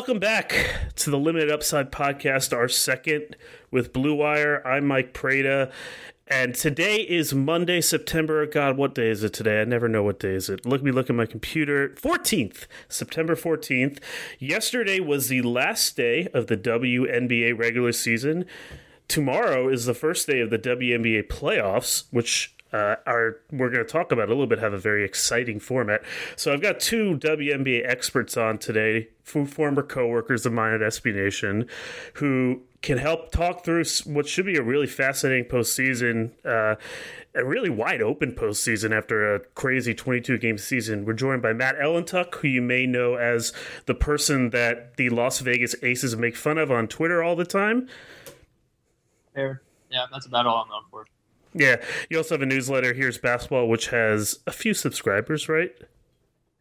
Welcome back to the Limited Upside podcast, our second with Blue Wire. I'm Mike Prada, and today is Monday, September. God, what day is it today? I never know what day is it. Look me look at my computer. 14th, September 14th. Yesterday was the last day of the WNBA regular season. Tomorrow is the first day of the WNBA playoffs, which uh, are we're going to talk about a little bit have a very exciting format. So I've got two WNBA experts on today, former coworkers of mine at SB Nation, who can help talk through what should be a really fascinating postseason, uh, a really wide open postseason after a crazy 22 game season. We're joined by Matt Ellentuck, who you may know as the person that the Las Vegas Aces make fun of on Twitter all the time. Fair. Yeah, that's about all I'm known for. Yeah, you also have a newsletter. Here's basketball, which has a few subscribers, right?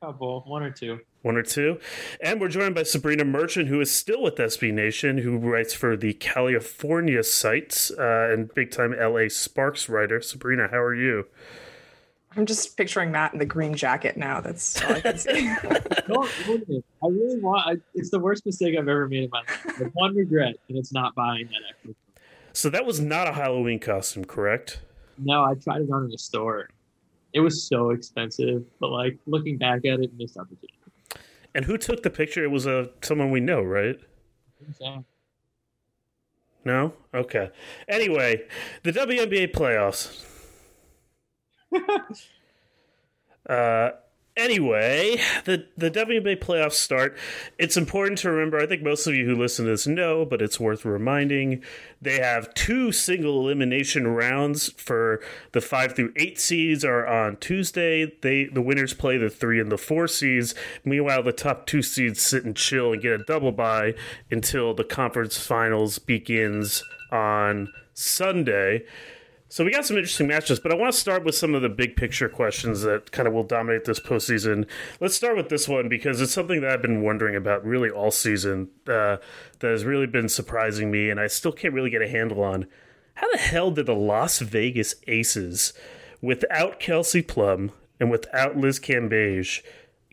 Couple, one or two. One or two. And we're joined by Sabreena Merchant, who is still with SB Nation, who writes for the California sites uh, and big time LA Sparks writer. Sabreena, how are you? I'm just picturing Matt in the green jacket now. That's all I can see. I really want. I, it's the worst mistake I've ever made in my life. one regret, and it's not buying that extra so that was not a Halloween costume, correct? No, I tried it on in the store. It was so expensive, but like looking back at it, missed opportunity. And who took the picture? It was a uh, someone we know, right? No? Okay. Anyway, the WNBA playoffs. uh Anyway, the the WNBA playoffs start. It's important to remember. I think most of you who listen to this know, but it's worth reminding. They have two single elimination rounds for the five through eight seeds are on Tuesday. They the winners play the three and the four seeds. Meanwhile, the top two seeds sit and chill and get a double bye until the conference finals begins on Sunday. So we got some interesting matches, but I want to start with some of the big picture questions that kind of will dominate this postseason. Let's start with this one because it's something that I've been wondering about really all season. Uh, that has really been surprising me, and I still can't really get a handle on. How the hell did the Las Vegas Aces, without Kelsey Plum and without Liz Cambage,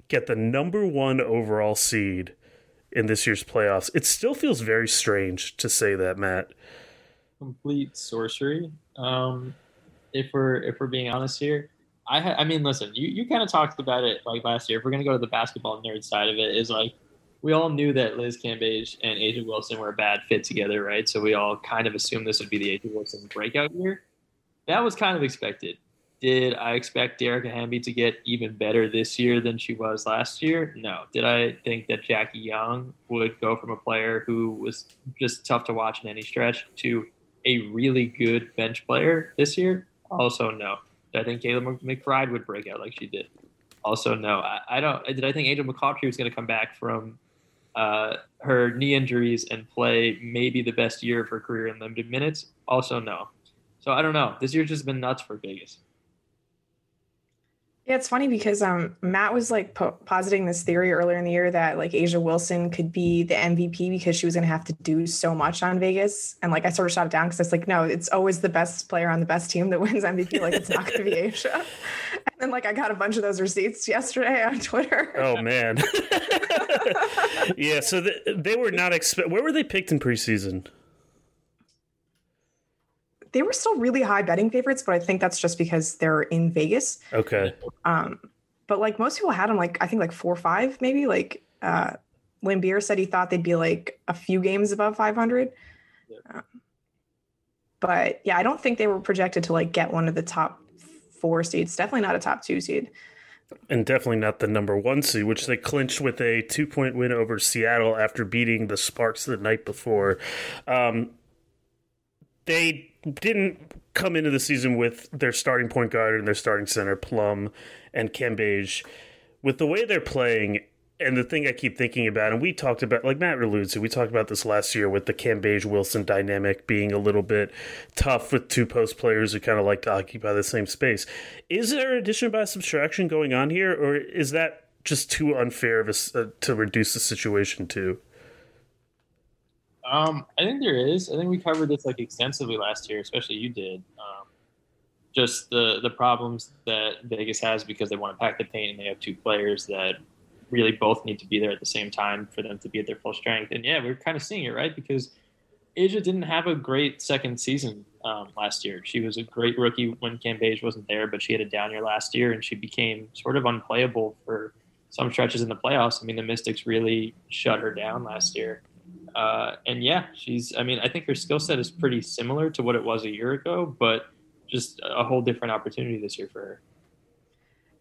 get the number one overall seed in this year's playoffs? It still feels very strange to say that, Matt. Complete sorcery um, if we're if we're being honest here. I ha- I mean, listen, you, you kind of talked about it like last year. If we're gonna go to the basketball nerd side of it, is like we all knew that Liz Cambage and A'ja Wilson were a bad fit together, right? So we all kind of assumed this would be the A'ja Wilson breakout year. That was kind of expected. Did I expect Dearica Hamby to get even better this year than she was last year? No. Did I think that Jackie Young would go from a player who was just tough to watch in any stretch to a really good bench player this year? Also, no. Did I think Kayla McBride would break out like she did? Also, no. I, I don't. Did I think Angel McCoughtry was going to come back from uh, her knee injuries and play maybe the best year of her career in limited minutes? Also, no. So I don't know. This year's just been nuts for Vegas. Yeah, it's funny because um, Matt was like po- positing this theory earlier in the year that like A'ja Wilson could be the MVP because she was going to have to do so much on Vegas. And like I sort of shot it down because it's like, no, it's always the best player on the best team that wins MVP. Like it's not going to be A'ja. And then like I got a bunch of those receipts yesterday on Twitter. Oh man. yeah. So the, they were not expect. Where were they picked in preseason? They were still really high betting favorites, but I think that's just because they're in Vegas. Okay. Um, but like most people had them like I think like four or five maybe. Like uh, Laimbeer said he thought they'd be like a few games above 500. Yeah. Um, But yeah, I don't think they were projected to like get one of the top four seeds. Definitely not a top two seed. And definitely not the number one seed, which they clinched with a two point win over Seattle after beating the Sparks the night before. Um, they didn't come into the season with their starting point guard and their starting center, Plum and Cambage. With the way they're playing, and the thing I keep thinking about, and we talked about, like Matt alludes to, we talked about this last year with the Cambage Wilson dynamic being a little bit tough with two post players who kind of like to occupy the same space. Is there addition by subtraction going on here, or is that just too unfair of a, uh, to reduce the situation to? Um, I think there is. I think we covered this like extensively last year, especially you did. Um, just the the problems that Vegas has because they want to pack the paint and they have two players that really both need to be there at the same time for them to be at their full strength. And yeah, we're kind of seeing it right because A'ja didn't have a great second season um, last year. She was a great rookie when Cambage wasn't there, but she had a down year last year and she became sort of unplayable for some stretches in the playoffs. I mean, the Mystics really shut her down last year. Uh, and yeah, she's. I mean, I think her skill set is pretty similar to what it was a year ago, but just a whole different opportunity this year for her.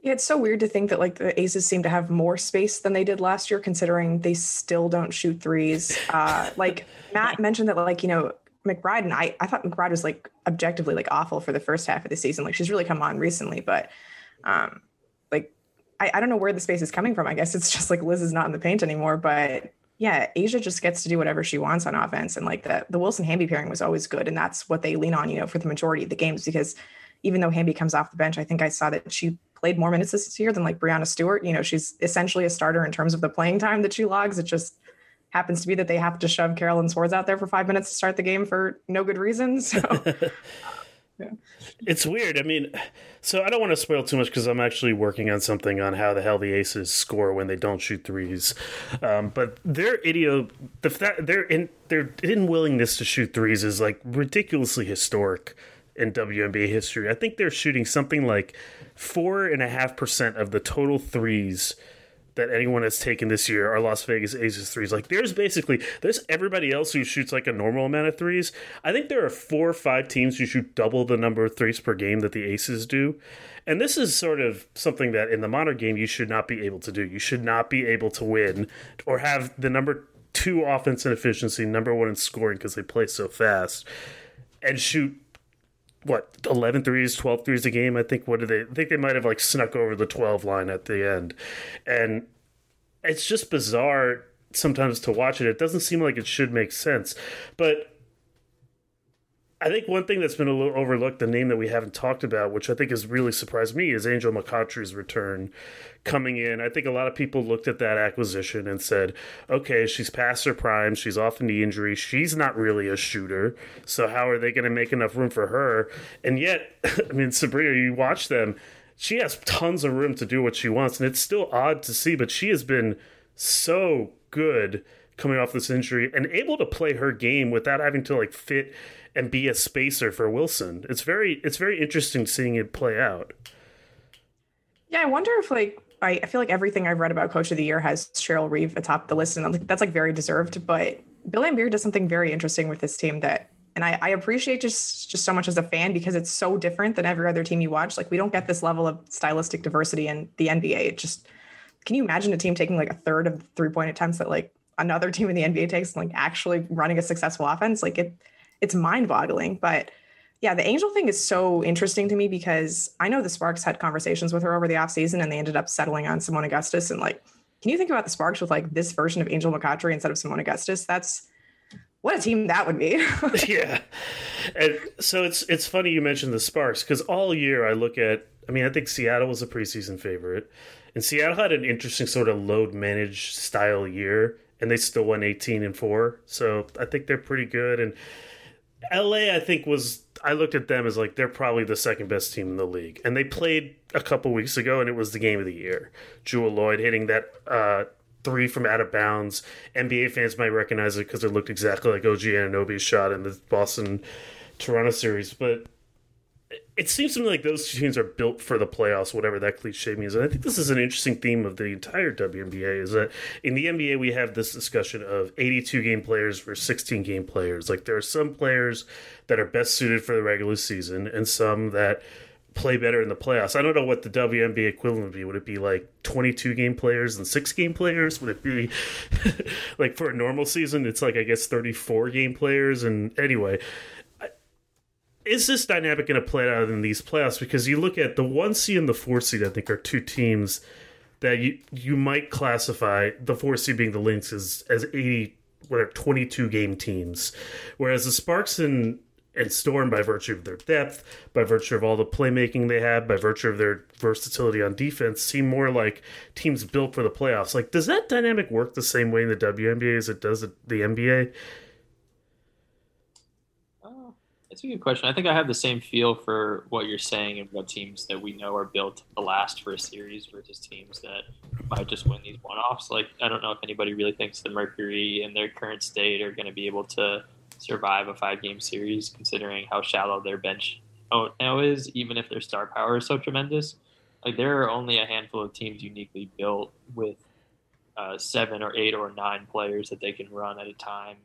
Yeah, it's so weird to think that like the Aces seem to have more space than they did last year, considering they still don't shoot threes. Uh, like Matt mentioned that, like you know, McBride and I, I thought McBride was like objectively like awful for the first half of the season. Like she's really come on recently, but um, like I, I don't know where the space is coming from. I guess it's just like Liz is not in the paint anymore, but yeah, A'ja just gets to do whatever she wants on offense. And like the, the Wilson Hamby pairing was always good. And that's what they lean on, you know, for the majority of the games, because even though Hamby comes off the bench, I think I saw that she played more minutes this year than like Breanna Stewart. You know, she's essentially a starter in terms of the playing time that she logs. It just happens to be that they have to shove Carolyn Swords out there for five minutes to start the game for no good reason. So yeah. It's weird. I mean, so I don't want to spoil too much because I'm actually working on something on how the hell the Aces score when they don't shoot threes. Um, but their idio, the fact their in their willingness to shoot threes is like ridiculously historic in WNBA history. I think they're shooting something like four and a half percent of the total threes that anyone has taken this year are Las Vegas Aces threes. Like there's basically there's everybody else who shoots like a normal amount of threes. I think there are four or five teams who shoot double the number of threes per game that the Aces do. And this is sort of something that in the modern game you should not be able to do. You should not be able to win or have the number two offense in efficiency, number one in scoring because they play so fast, and shoot what 11 threes 12 threes a game? I think what did they I think they might have like snuck over the 12 line at the end. And it's just bizarre sometimes to watch it. It doesn't seem like it should make sense. But I think one thing that's been a little overlooked, the name that we haven't talked about, which I think has really surprised me, is Angel McCoughtry's return coming in. I think a lot of people looked at that acquisition and said, okay, she's past her prime, she's off in the injury, she's not really a shooter, so how are they going to make enough room for her? And yet, I mean, Sabreena, you watch them, she has tons of room to do what she wants, and it's still odd to see, but she has been so good coming off this injury and able to play her game without having to like fit and be a spacer for Wilson. It's very it's very interesting seeing it play out. Yeah, I wonder if like I, I feel like everything I've read about Coach of the Year has Cheryl Reeve atop the list, and like, that's like very deserved. But Bill Laimbeer does something very interesting with this team that, and I, I appreciate just just so much as a fan because it's so different than every other team you watch. Like we don't get this level of stylistic diversity in the NBA. It just can you imagine a team taking like a third of three point attempts that like another team in the NBA takes, and like actually running a successful offense? Like it it's mind boggling. But yeah, the Angel thing is so interesting to me because I know the Sparks had conversations with her over the offseason and they ended up settling on Seimone Augustus. And like, can you think about the Sparks with like this version of Angel McCoughtry instead of Seimone Augustus? That's what a team that would be. yeah. And so it's it's funny you mentioned the Sparks because all year I look at I mean, I think Seattle was a preseason favorite. And Seattle had an interesting sort of load managed style year, and they still won 18 and 4. So I think they're pretty good. And LA, I think, was I looked at them as like they're probably the second best team in the league, and they played a couple weeks ago, and it was the game of the year. Jewell Loyd hitting that uh, three from out of bounds. NBA fans might recognize it because it looked exactly like OG Anunoby's shot in the Boston Toronto series, but it seems to me like those teams are built for the playoffs, whatever that cliche means. And I think this is an interesting theme of the entire WNBA is that in the NBA we have this discussion of 82 game players versus 16 game players. Like there are some players that are best suited for the regular season and some that play better in the playoffs. I don't know what the WNBA equivalent would be. Would it be like 22 game players and 6 game players? Would it be like for a normal season it's like I guess 34 game players and anyway, is this dynamic going to play out in these playoffs? Because you look at the one seed and the four seed, I think, are two teams that you you might classify the four seed being the Lynx as as eighty whatever twenty two game teams, whereas the Sparks and and Storm, by virtue of their depth, by virtue of all the playmaking they have, by virtue of their versatility on defense, seem more like teams built for the playoffs. Like, does that dynamic work the same way in the WNBA as it does the NBA? It's a good question. I think I have the same feel for what you're saying and what teams that we know are built to last for a series versus teams that might just win these one offs. Like, I don't know if anybody really thinks the Mercury in their current state are going to be able to survive a five game series, considering how shallow their bench now is, even if their star power is so tremendous. Like, there are only a handful of teams uniquely built with uh, seven or eight or nine players that they can run at a time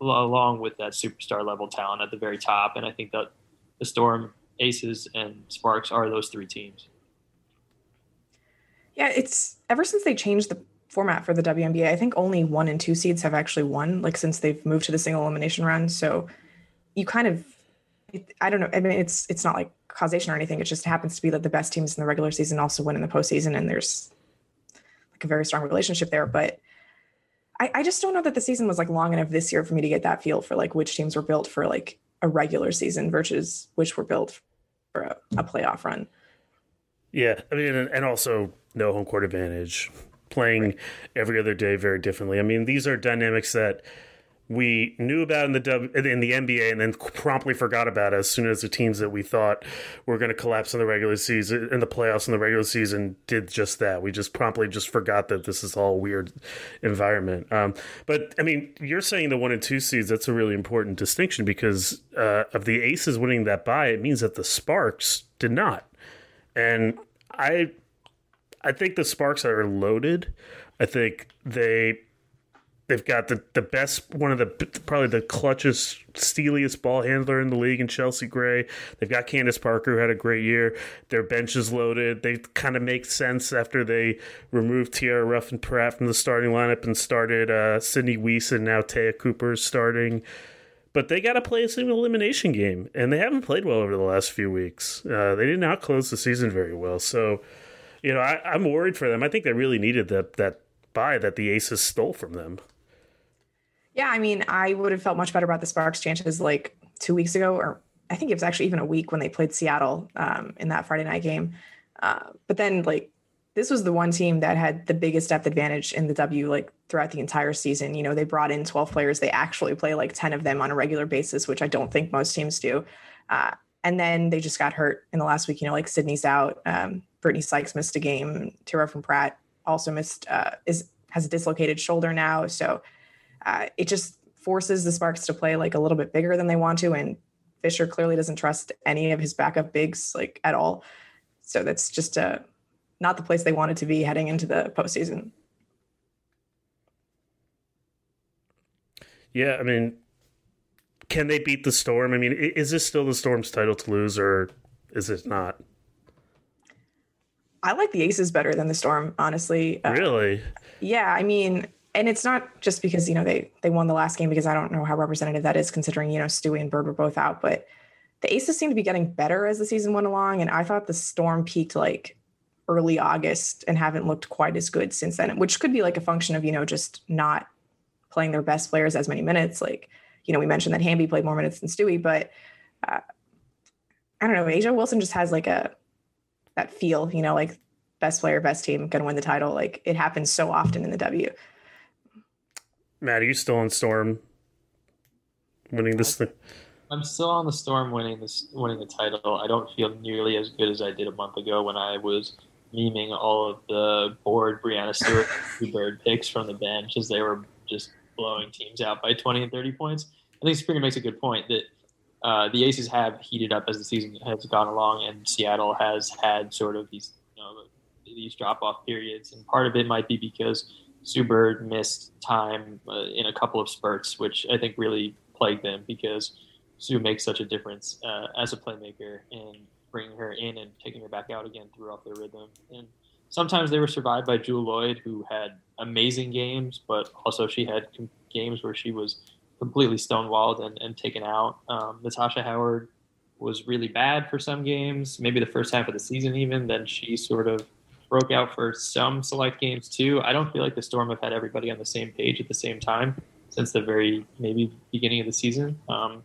along with that superstar level talent at the very top. And I think that the Storm, Aces, and Sparks are those three teams. Yeah, it's ever since they changed the format for the WNBA, I think only one and two seeds have actually won, like since they've moved to the single elimination run. So you kind of, I don't know. I mean, it's it's not like causation or anything. It just happens to be that the best teams in the regular season also win in the postseason, and there's like a very strong relationship there. But I, I just don't know that the season was like long enough this year for me to get that feel for like which teams were built for like a regular season versus which were built for a, a playoff run. Yeah, I mean, and also no home court advantage, playing right. every other day very differently. I mean, these are dynamics that we knew about in the w, in the NBA and then promptly forgot about it as soon as the teams that we thought were going to collapse in the regular season in the playoffs in the regular season did just that. We just promptly just forgot that this is all weird environment. Um, but I mean, you're saying the one and two seeds. That's a really important distinction because uh, of the Aces winning that bye, it means that the Sparks did not, and I I think the Sparks are loaded. I think they They've got the, the best, one of the probably the clutchest, steeliest ball handler in the league in Chelsea Gray. They've got Candace Parker, who had a great year. Their bench is loaded. They kind of make sense after they removed Tierra Ruffin-Pratt from the starting lineup and started uh, Sydney Wiese and now Te'a Cooper is starting. But they got to play a single elimination game, and they haven't played well over the last few weeks. Uh, they did not close the season very well. So, you know, I, I'm worried for them. I think they really needed that, that bye that the Aces stole from them. Yeah, I mean, I would have felt much better about the Sparks chances like two weeks ago, or I think it was actually even a week when they played Seattle um, in that Friday night game. Uh, but then, like, this was the one team that had the biggest depth advantage in the W, like throughout the entire season. You know, they brought in 12 players. They actually play like 10 of them on a regular basis, which I don't think most teams do. Uh, and then they just got hurt in the last week. You know, like Sydney's out. Um, Brittney Sykes missed a game. Tierra Ruffin-Pratt also missed, uh, is has a dislocated shoulder now. So uh, it just forces the Sparks to play like a little bit bigger than they want to. And Fisher clearly doesn't trust any of his backup bigs like at all. So that's just uh, not the place they wanted to be heading into the postseason. Yeah, I mean, can they beat the Storm? I mean, is this still the Storm's title to lose, or is it not? I like the Aces better than the Storm, honestly. Uh, really? Yeah, I mean, and it's not just because you know they they won the last game because I don't know how representative that is considering you know Stewie and Bird were both out, but the Aces seem to be getting better as the season went along, and I thought the Storm peaked like early August and haven't looked quite as good since then, which could be like a function of you know just not playing their best players as many minutes. Like you know we mentioned that Hamby played more minutes than Stewie, but uh, I don't know. A'ja Wilson just has like a that feel, you know, like best player, best team, gonna win the title. Like it happens so often in the W. Matt, are you still on Storm winning this thing? I'm still on the Storm winning this winning the title. I don't feel nearly as good as I did a month ago when I was memeing all of the bored Breanna Stewart Bird picks from the bench as they were just blowing teams out by 20 and 30 points. I think Springer makes a good point that uh, the Aces have heated up as the season has gone along, and Seattle has had sort of these you know, these drop off periods, and part of it might be because Sue Bird missed time uh, in a couple of spurts, which I think really plagued them because Sue makes such a difference uh, as a playmaker and bringing her in and taking her back out again threw off their rhythm. And sometimes they were survived by Jewell Loyd, who had amazing games, but also she had games where she was completely stonewalled and, and taken out. Um, Natasha Howard was really bad for some games, maybe the first half of the season even. Then she sort of broke out for some select games too. I don't feel like the Storm have had everybody on the same page at the same time since the very maybe beginning of the season. Um,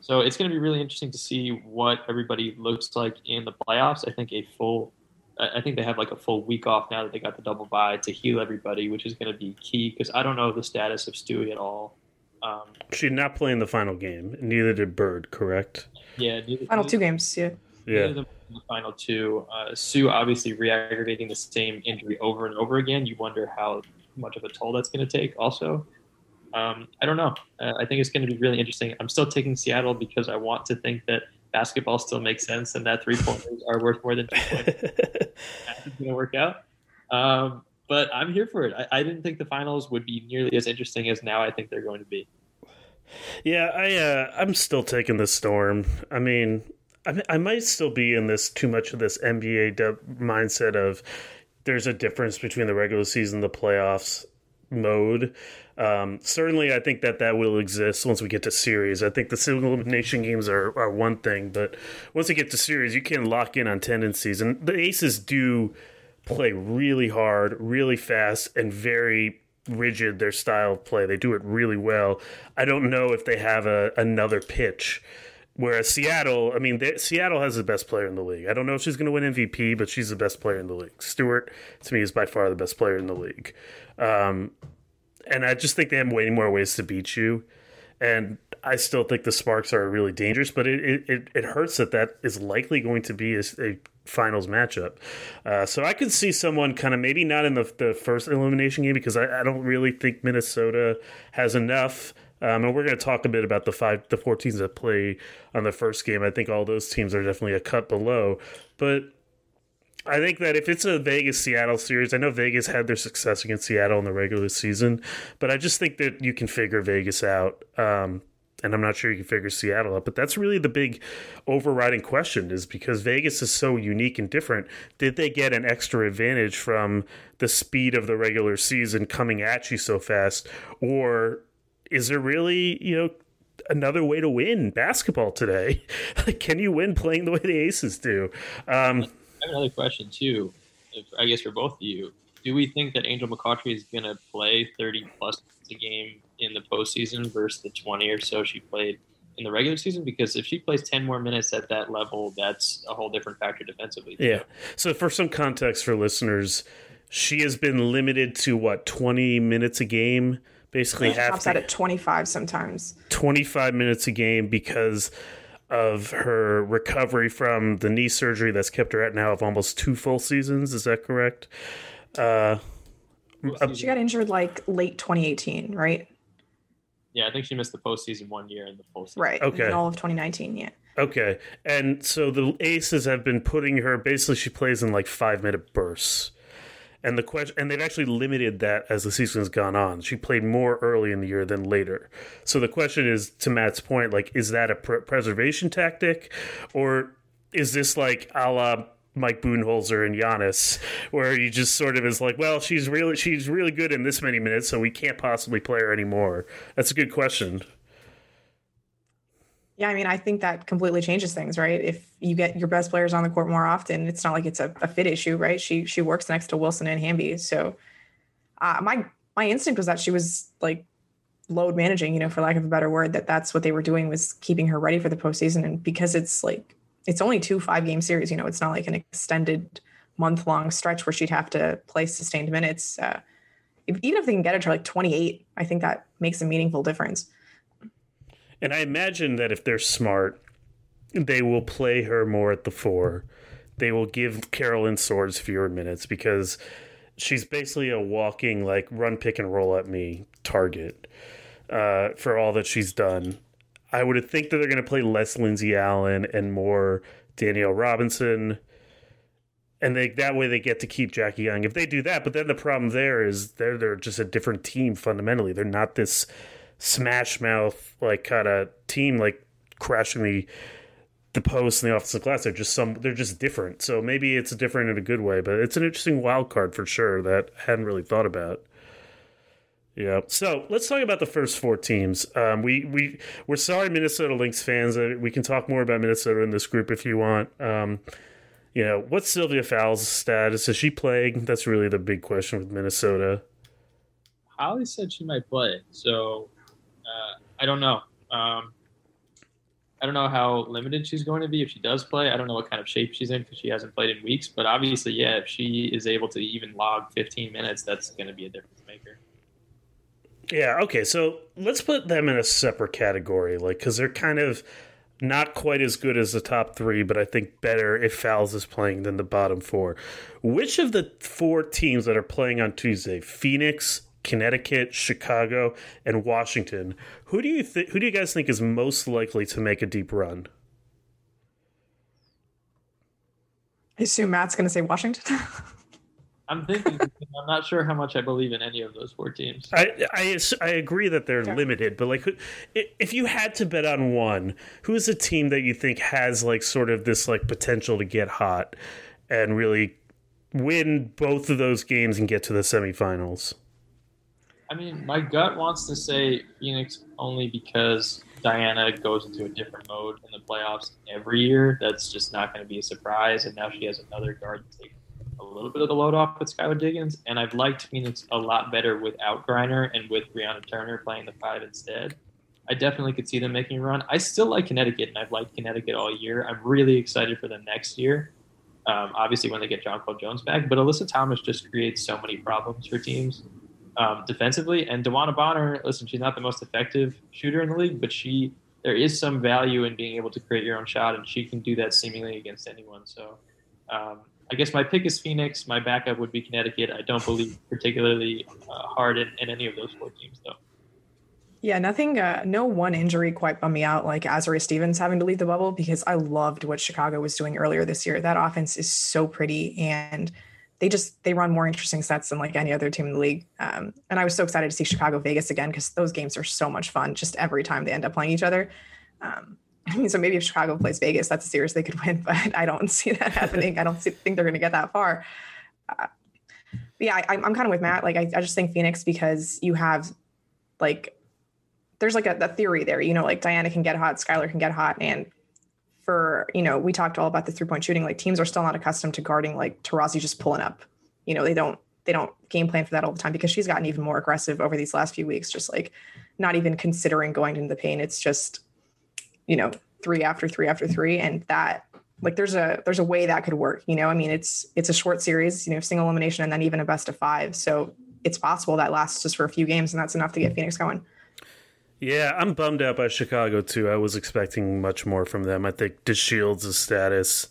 so it's going to be really interesting to see what everybody looks like in the playoffs. I think a full, I think they have like a full week off now that they got the double bye to heal everybody, which is going to be key because I don't know the status of Stewie at all. Um, she did not play in the final game. Neither did Bird. Correct. Yeah. Neither, final two games. Yeah. Yeah. The final two. Uh, Sue obviously re-aggravating the same injury over and over again. You wonder how much of a toll that's going to take. Also, um, I don't know. Uh, I think it's going to be really interesting. I'm still taking Seattle because I want to think that basketball still makes sense and that three pointers are worth more than two points. That's going to work out. Um, but I'm here for it. I, I, didn't think the finals would be nearly as interesting as now I think they're going to be. Yeah, I uh, I'm still taking the storm. I mean, I, I might still be in this too much of this NBA mindset of there's a difference between the regular season, the playoffs mode. Um, certainly, I think that that will exist once we get to series. I think the single elimination games are, are one thing, but once we get to series, you can lock in on tendencies. And the Aces do play really hard, really fast, and very rigid their style of play. They do it really well. I don't know if they have a, another pitch. Whereas Seattle, I mean, they, Seattle has the best player in the league. I don't know if she's going to win MVP, but she's the best player in the league. Stewart, to me, is by far the best player in the league. Um, and I just think they have way more ways to beat you. And I still think the Sparks are really dangerous, but it it, it hurts that that is likely going to be a, a finals matchup. Uh, so I could see someone kind of maybe not in the, the first elimination game because I, I don't really think Minnesota has enough. Um, and we're going to talk a bit about the five, the four teams that play on the first game. I think all those teams are definitely a cut below, but I think that if it's a Vegas Seattle series, I know Vegas had their success against Seattle in the regular season, but I just think that you can figure Vegas out. Um, and I'm not sure you can figure Seattle out, but that's really the big overriding question is because Vegas is so unique and different. Did they get an extra advantage from the speed of the regular season coming at you so fast? Or is there really, you know, another way to win basketball today? can you win playing the way the Aces do? Um, I have another question too. If, I guess for both of you, do we think that Angel McCoughtry is going to play 30 plus a game in the postseason versus the 20 or so she played in the regular season? Because if she plays 10 more minutes at that level, that's a whole different factor defensively. Too. Yeah. So for some context for listeners, she has been limited to what 20 minutes a game, basically half. Tops out at 25 sometimes. 25 minutes a game because of her recovery from the knee surgery that's kept her at now of almost two full seasons. Is that correct? Uh, she got injured like late 2018, right? Yeah, I think she missed the postseason one year in the full season. Right. Okay. In all of 2019, yeah. Okay. And so the Aces have been putting her basically she plays in like five minute bursts. And the question, and they've actually limited that as the season has gone on. She played more early in the year than later. So the question is, to Matt's point, like, is that a pr- preservation tactic, or is this like a la Mike Budenholzer and Giannis, where you just sort of is like, well, she's really she's really good in this many minutes, so we can't possibly play her anymore. That's a good question. Yeah, I mean, I think that completely changes things, right? If you get your best players on the court more often, it's not like it's a, a fit issue, right? She she works next to Wilson and Hamby, so uh, my my instinct was that she was like load managing, you know, for lack of a better word, that that's what they were doing was keeping her ready for the postseason, and because it's like it's only two five game series, you know, it's not like an extended month long stretch where she'd have to play sustained minutes. Uh, if, even if they can get it to like 28, I think that makes a meaningful difference. And I imagine that if they're smart, they will play her more at the four. They will give Carolyn Swords fewer minutes because she's basically a walking like run pick and roll at me target uh, for all that she's done. I would think that they're going to play less Lindsay Allen and more Danielle Robinson. And they, that way they get to keep Jackie Young. If they do that, but then the problem there is they're they're just a different team fundamentally. They're not this smash mouth like kind of team like crashing the the post and the offensive glass. They're just some they're just different. So maybe it's different in a good way, but it's an interesting wild card for sure that I hadn't really thought about. Yeah. So let's talk about the first four teams. Um, we we we're sorry, Minnesota Lynx fans. Uh, we can talk more about Minnesota in this group if you want. Um, you know, what's Sylvia Fowles' status? Is she playing? That's really the big question with Minnesota. Holly said she might play, so uh, I don't know. Um, I don't know how limited she's going to be if she does play. I don't know what kind of shape she's in because she hasn't played in weeks. But obviously, yeah, if she is able to even log 15 minutes, that's going to be a difference maker. Yeah. Okay. So let's put them in a separate category, like because they're kind of not quite as good as the top three, but I think better if Fowles is playing than the bottom four. Which of the four teams that are playing on Tuesday, Phoenix, Connecticut, Chicago, and Washington, who do you think? Who do you guys think is most likely to make a deep run? I assume Matt's going to say Washington. I'm thinking. I'm not sure how much I believe in any of those four teams. I I, I agree that they're limited, but like, if you had to bet on one, who's a team that you think has like sort of this like potential to get hot and really win both of those games and get to the semifinals? I mean, my gut wants to say Phoenix only because Diana goes into a different mode in the playoffs every year. That's just not going to be a surprise. And now she has another guard to take a little bit of the load off with Skylar Diggins, and I've liked Phoenix a lot better without Griner and with Brianna Turner playing the five instead. I definitely could see them making a run. I still like Connecticut, and I've liked Connecticut all year. I'm really excited for them next year. Um, obviously, when they get Jonquel Jones back, but Alyssa Thomas just creates so many problems for teams um, defensively. And DeWanna Bonner, listen, she's not the most effective shooter in the league, but she there is some value in being able to create your own shot, and she can do that seemingly against anyone. So um, I guess my pick is Phoenix. My backup would be Connecticut. I don't believe particularly uh, hard in, in, any of those four teams, though. Yeah, nothing, uh, no one injury quite bummed me out like Azurá Stevens having to leave the bubble because I loved what Chicago was doing earlier this year. That offense is so pretty and they just they run more interesting sets than like any other team in the league. Um, and I was so excited to see Chicago Vegas again because those games are so much fun just every time they end up playing each other. Um, I mean, so maybe if Chicago plays Vegas, that's a series they could win, but I don't see that happening. I don't see, think they're going to get that far. Uh, yeah, I, am kind of with Matt. Like, I, I, just think Phoenix because you have like, there's like a, a, theory there, you know, like Diana can get hot, Skylar can get hot. And for, you know, we talked all about the three point shooting, like teams are still not accustomed to guarding like Taurasi just pulling up. You know, they don't, they don't game plan for that all the time because she's gotten even more aggressive over these last few weeks, just like not even considering going into the paint. It's just, you know three after three after three and that like there's a there's a way that could work you know i mean it's it's a short series you know single elimination and then even a best of five so it's possible that lasts just for a few games and that's enough to get phoenix going yeah i'm bummed out by chicago too i was expecting much more from them i think DeShields' status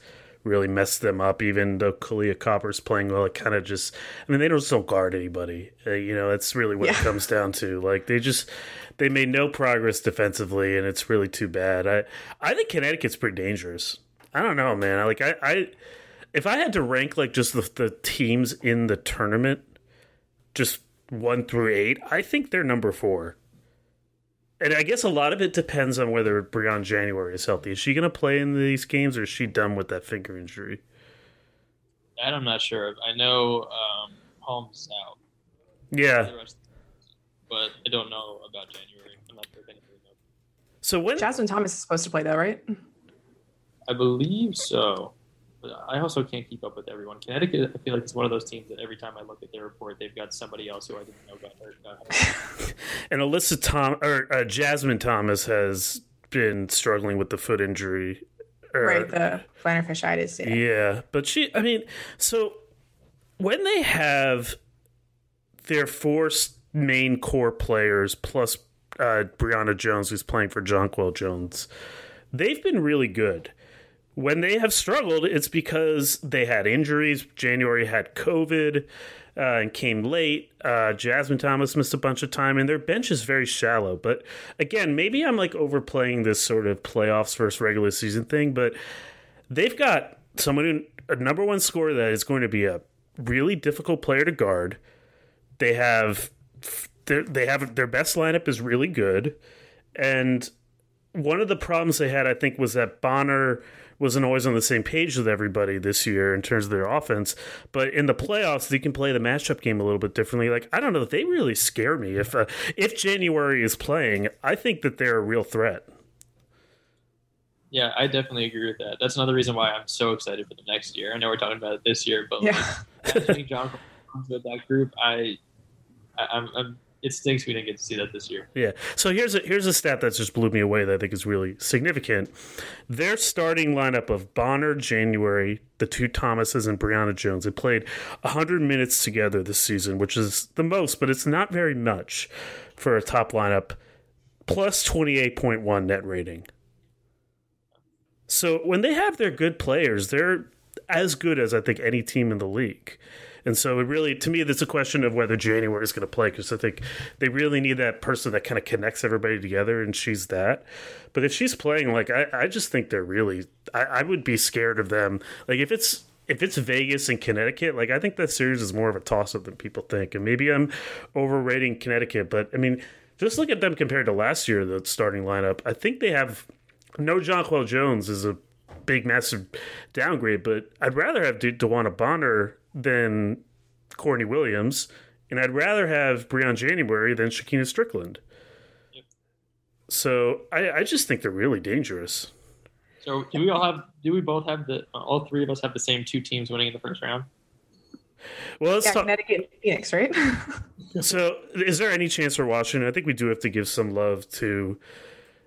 really messed them up. Even though Kahleah Copper's playing well, it kind of just, I mean, they don't don't guard anybody. Uh, you know, that's really what yeah. it comes down to. Like they just, they made no progress defensively, and it's really too bad. I, I think Connecticut's pretty dangerous. I don't know, man. Like I, I if I had to rank like just the, the teams in the tournament, just one through eight, I think they're number four and I guess a lot of it depends on whether Briann January is healthy. Is she going to play in these games, or is she done with that finger injury? That I'm not sure. I know um, Holmes out. Yeah, but I don't know about January. I'm not sure if anything So when Jasmine Thomas is supposed to play, though, right? I believe so. I also can't keep up with everyone. Connecticut, I feel like it's one of those teams that every time I look at their report, they've got somebody else who I didn't know got hurt. and Alyssa Tom or uh, Jasmine Thomas has been struggling with the foot injury. right, the plantar fasciitis. Yeah. yeah, but she, I mean, so when they have their four main core players plus uh, Brionna Jones, who's playing for Jonquel Jones, they've been really good when they have struggled, it's because they had injuries. January had COVID. uh, and came late. Uh, Jasmine Thomas missed a bunch of time, and their bench is very shallow. But again, maybe I'm like overplaying this sort of playoffs versus regular season thing, but they've got someone a number one scorer that is going to be a really difficult player to guard. They have they have their best lineup is really good, and one of the problems they had, I think, was that Bonner wasn't always on the same page with everybody this year in terms of their offense. But in the playoffs, they can play the matchup game a little bit differently. Like I don't know, they really scare me. If uh, if January is playing, I think that they're a real threat. Yeah, I definitely agree with that. That's another reason why I'm so excited for the next year. I know we're talking about it this year, but yeah. like, I think John with that group, I, I I'm, I'm it stinks we didn't get to see that this year. Yeah. So here's a here's a stat that just blew me away that I think is really significant. Their starting lineup of Bonner, January, the two Thomases, and Brionna Jones they played 100 minutes together this season, which is the most, but it's not very much for a top lineup. Plus 28.1 net rating. So when they have their good players, they're as good as I think any team in the league. And so it really, to me, it's a question of whether January is going to play because I think they really need that person that kind of connects everybody together, and she's that. But if she's playing, like I, I just think they're really, I, I would be scared of them. Like if it's if it's Vegas and Connecticut, like I think that series is more of a toss up than people think, and maybe I'm overrating Connecticut, but I mean, just look at them compared to last year, the starting lineup. I think they have no Jonquel Jones is a big massive downgrade, but I'd rather have De- DeWanna Bonner than Courtney Williams, and I'd rather have Briann January than Shekinna Stricklen. Yep. So I, I just think they're really dangerous. So do we all have? Do we both have the? All three of us have the same two teams winning in the first round. Well, let's yeah, talk. Connecticut and Phoenix, right? so, is there any chance for Washington? I think we do have to give some love to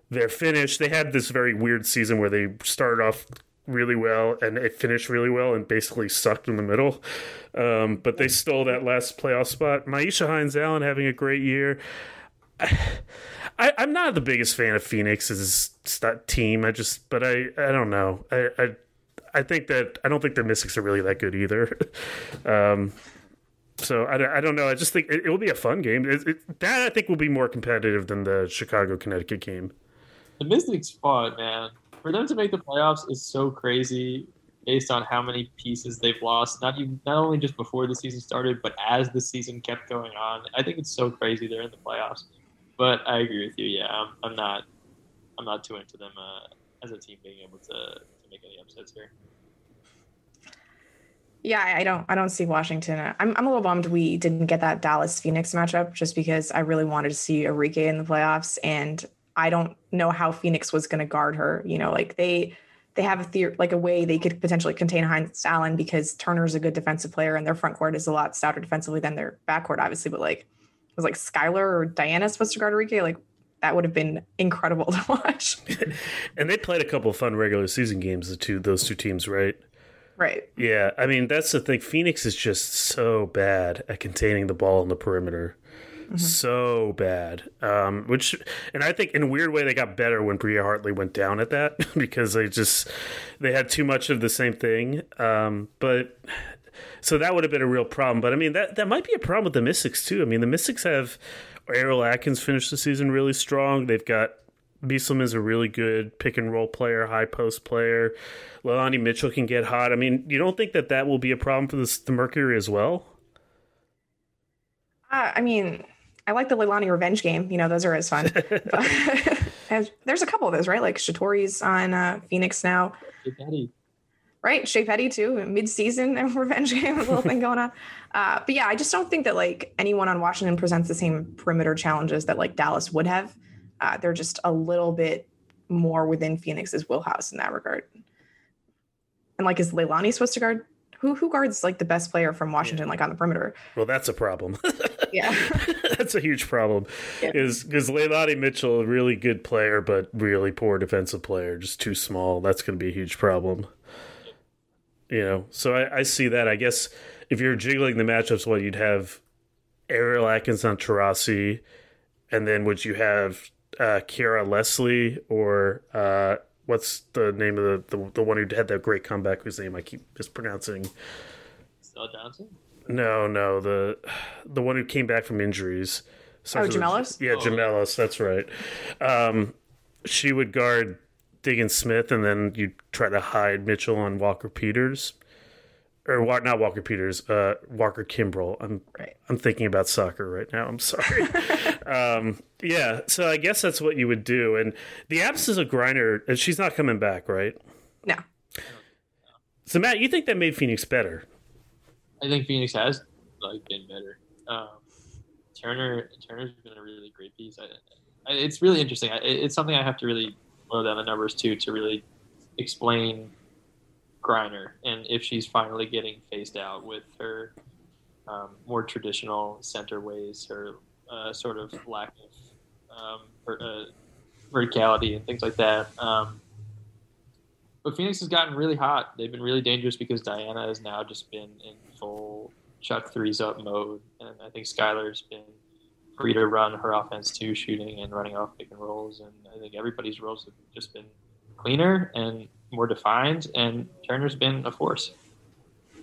their finish. They had this very weird season where they started off really well and it finished really well and basically sucked in the middle. Um, but they stole that last playoff spot. Myisha Hines Allen having a great year. I, am not the biggest fan of Phoenix's team. I just, but I, I don't know. I, I, I think that I don't think the Mystics are really that good either. um, so I, I don't know. I just think it, it will be a fun game. It, it, that I think will be more competitive than the Chicago Connecticut game. The Mystics fought, man for them to make the playoffs is so crazy based on how many pieces they've lost. Not even not only just before the season started, but as the season kept going on. I think it's so crazy they're in the playoffs. But I agree with you. Yeah, I'm, I'm not I'm not too into them uh, as a team being able to, to make any upsets here. Yeah, I don't I don't see Washington. I'm I'm a little bummed we didn't get that Dallas Phoenix matchup just because I really wanted to see Arike in the playoffs and I don't know how Phoenix was going to guard her. You know, like they they have a theory, like a way they could potentially contain Hines Allen because Turner's a good defensive player and their front court is a lot stouter defensively than their backcourt, obviously. But like, it was like Skylar or Diana supposed to guard Arike. Like, that would have been incredible to watch. and they played a couple fun regular season games, the two those two teams, right? Right. Yeah, I mean that's the thing. Phoenix is just so bad at containing the ball in the perimeter mm-hmm. so bad. Um, which, and I think in a weird way they got better when Bria Hartley went down at that because they just they had too much of the same thing. Um, but so that would have been a real problem. But I mean that that might be a problem with the Mystics too. I mean the Mystics have Ariel Atkins finished the season really strong. They've got Beaslem is a really good pick and roll player, high post player. Leilani Mitchell can get hot. I mean, you don't think that that will be a problem for the, the Mercury as well? Uh, I mean, I like the Leilani revenge game. You know, those are as fun. there's a couple of those, right? Like Shatori's on uh, Phoenix now. Right, Shey Peddy too. Mid-season revenge game, a little thing going on. Uh, but yeah, I just don't think that like anyone on Washington presents the same perimeter challenges that like Dallas would have. Uh, they're just a little bit more within Phoenix's wheelhouse in that regard. And like, is Leilani supposed to guard who who guards like the best player from Washington yeah. like on the perimeter? Well, that's a problem. Yeah, that's a huge problem. Yeah. Is because Leilani Mitchell, a really good player, but really poor defensive player, just too small. That's going to be a huge problem. You know, so I, I see that. I guess if you're jiggling the matchups, what you'd have Ariel Atkins on Taurasi, and then would you have uh, Kiara Leslie or uh, what's the name of the, the, the one who had that great comeback whose name I keep mispronouncing? Stella Johnson. No, no, the the one who came back from injuries. Oh, Gemelos? Yeah, Oh, Gemelos. That's right. Um, she would guard Diggins Smith, and then you try to hide Mitchell on Walker Peters, or Wa- not Walker Peters, uh, Walker Kimbrew. I'm Right. I'm thinking about soccer right now. I'm sorry. um, yeah, so I guess that's what you would do. And the absence of Griner, and she's not coming back, right? No. So Matt, you think that made Phoenix better? I think Phoenix has like been better. Um, Turner Turner's been a really great piece. I, I, it's really interesting. I, it's something I have to really boil down the numbers to to really explain Griner and if she's finally getting phased out with her um, more traditional center ways, her uh, sort of lack of um, ver- uh, verticality and things like that. Um, but Phoenix has gotten really hot. They've been really dangerous because Diana has now just been in full chuck threes up mode, and I think Skylar's been free to run her offense too, shooting and running off pick and rolls. And I think everybody's roles have just been cleaner and more defined. And Turner's been a force.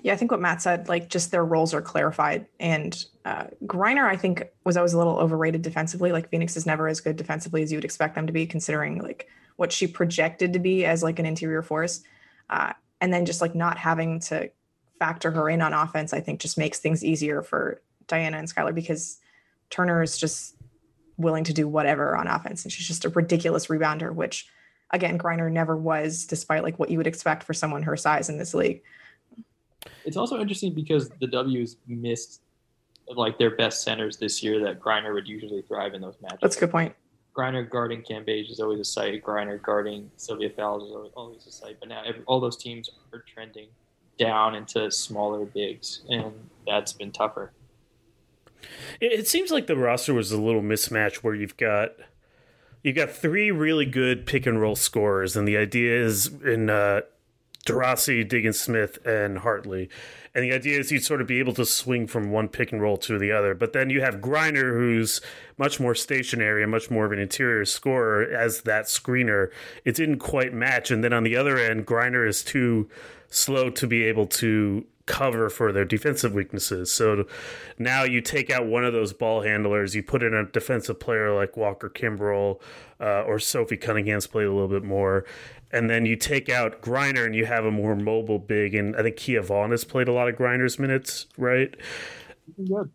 Yeah, I think what Matt said, like just their roles are clarified. And uh, Griner, I think, was always a little overrated defensively. Like Phoenix is never as good defensively as you would expect them to be, considering like what she projected to be as like an interior force. Uh, and then just like not having to factor her in on offense, I think just makes things easier for Diana and Skylar because Turner is just willing to do whatever on offense. And she's just a ridiculous rebounder, which again, Griner never was, despite like what you would expect for someone her size in this league. It's also interesting because the W's missed like their best centers this year that Griner would usually thrive in those matches. That's a good point. Griner guarding Cambage is always a sight. Griner guarding Sylvia Fowles is always- always a sight. But now every, all those teams are trending down into smaller bigs, and that's been tougher. It, seems like the roster was a little mismatch where you've got you've got three really good pick and roll scorers, and the idea is in uh, Taurasi, Diggins Smith, and Hartley. And the idea is you'd sort of be able to swing from one pick and roll to the other. But then you have Griner, who's much more stationary and much more of an interior scorer as that screener. It didn't quite match. And then on the other end, Griner is too slow to be able to cover for their defensive weaknesses. So now you take out one of those ball handlers, you put in a defensive player like Walker Kimbrough uh, or Sophie Cunningham's played a little bit more. And then you take out Griner and you have a more mobile big. And I think Kia Vaughn has played a lot of Griner's minutes, right? Good.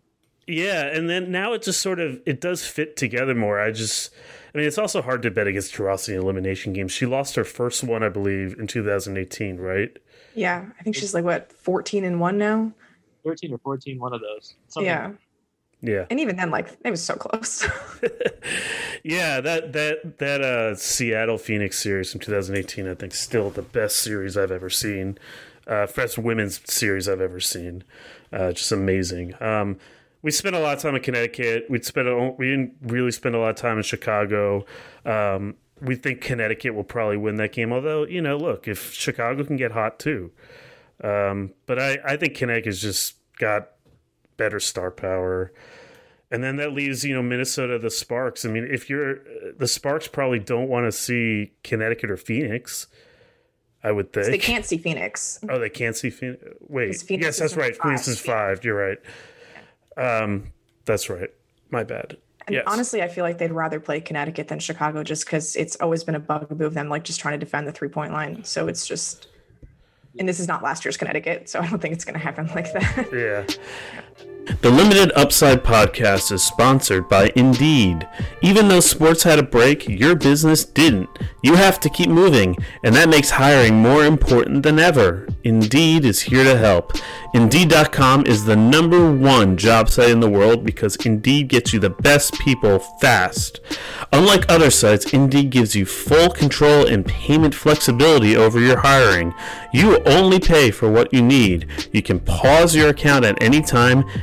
Yeah, and then now it just sort of it does fit together more. I just I mean it's also hard to bet against Taurasi in elimination games. She lost her first one, I believe, in 2018, right? Yeah, I think she's like what 14 and 1 now. 13 or 14, one of those. Something Yeah. Yeah. And even then like it was so close. yeah, that that that uh Seattle Phoenix series from 2018 I think still the best series I've ever seen. Uh best women's series I've ever seen. Uh just amazing. Um we spent a lot of time in Connecticut. We'd spent a, we didn't really spend a lot of time in Chicago. Um we think Connecticut will probably win that game. Although, you know, look, if Chicago can get hot too. Um, but I, I think Connecticut's just got better star power. And then that leaves, you know, Minnesota, the Sparks. I mean, if you're the Sparks probably don't want to see Connecticut or Phoenix, I would think. they can't see Phoenix. Oh, they can't see Phoenix. Wait. Phoenix yes, that's right. Phoenix is five. You're right. Um, that's right. My bad. And yes. honestly, I feel like they'd rather play Connecticut than Chicago just because it's always been a bugaboo of them, like just trying to defend the three point line. So it's just, and this is not last year's Connecticut, so I don't think it's going to happen like that. Yeah. The Limited Upside podcast is sponsored by Indeed. Even though sports had a break, your business didn't. You have to keep moving, and that makes hiring more important than ever. Indeed is here to help. Indeed.com is the number one job site in the world because Indeed gets you the best people fast. Unlike other sites, Indeed gives you full control and payment flexibility over your hiring. You only pay for what you need. You can pause your account at any time,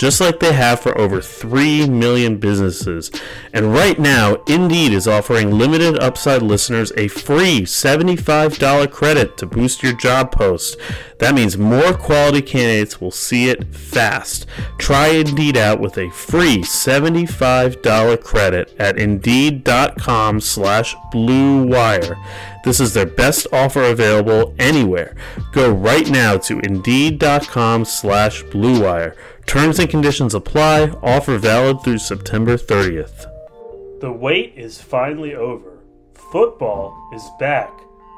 just like they have for over 3 million businesses. And right now, Indeed is offering limited upside listeners a free $75 credit to boost your job post. That means more quality candidates will see it fast. Try Indeed out with a free $75 credit at Indeed.com slash Blue Wire. This is their best offer available anywhere. Go right now to Indeed.com slash Blue Wire. Terms and conditions apply. Offer valid through September 30th. The wait is finally over. Football is back.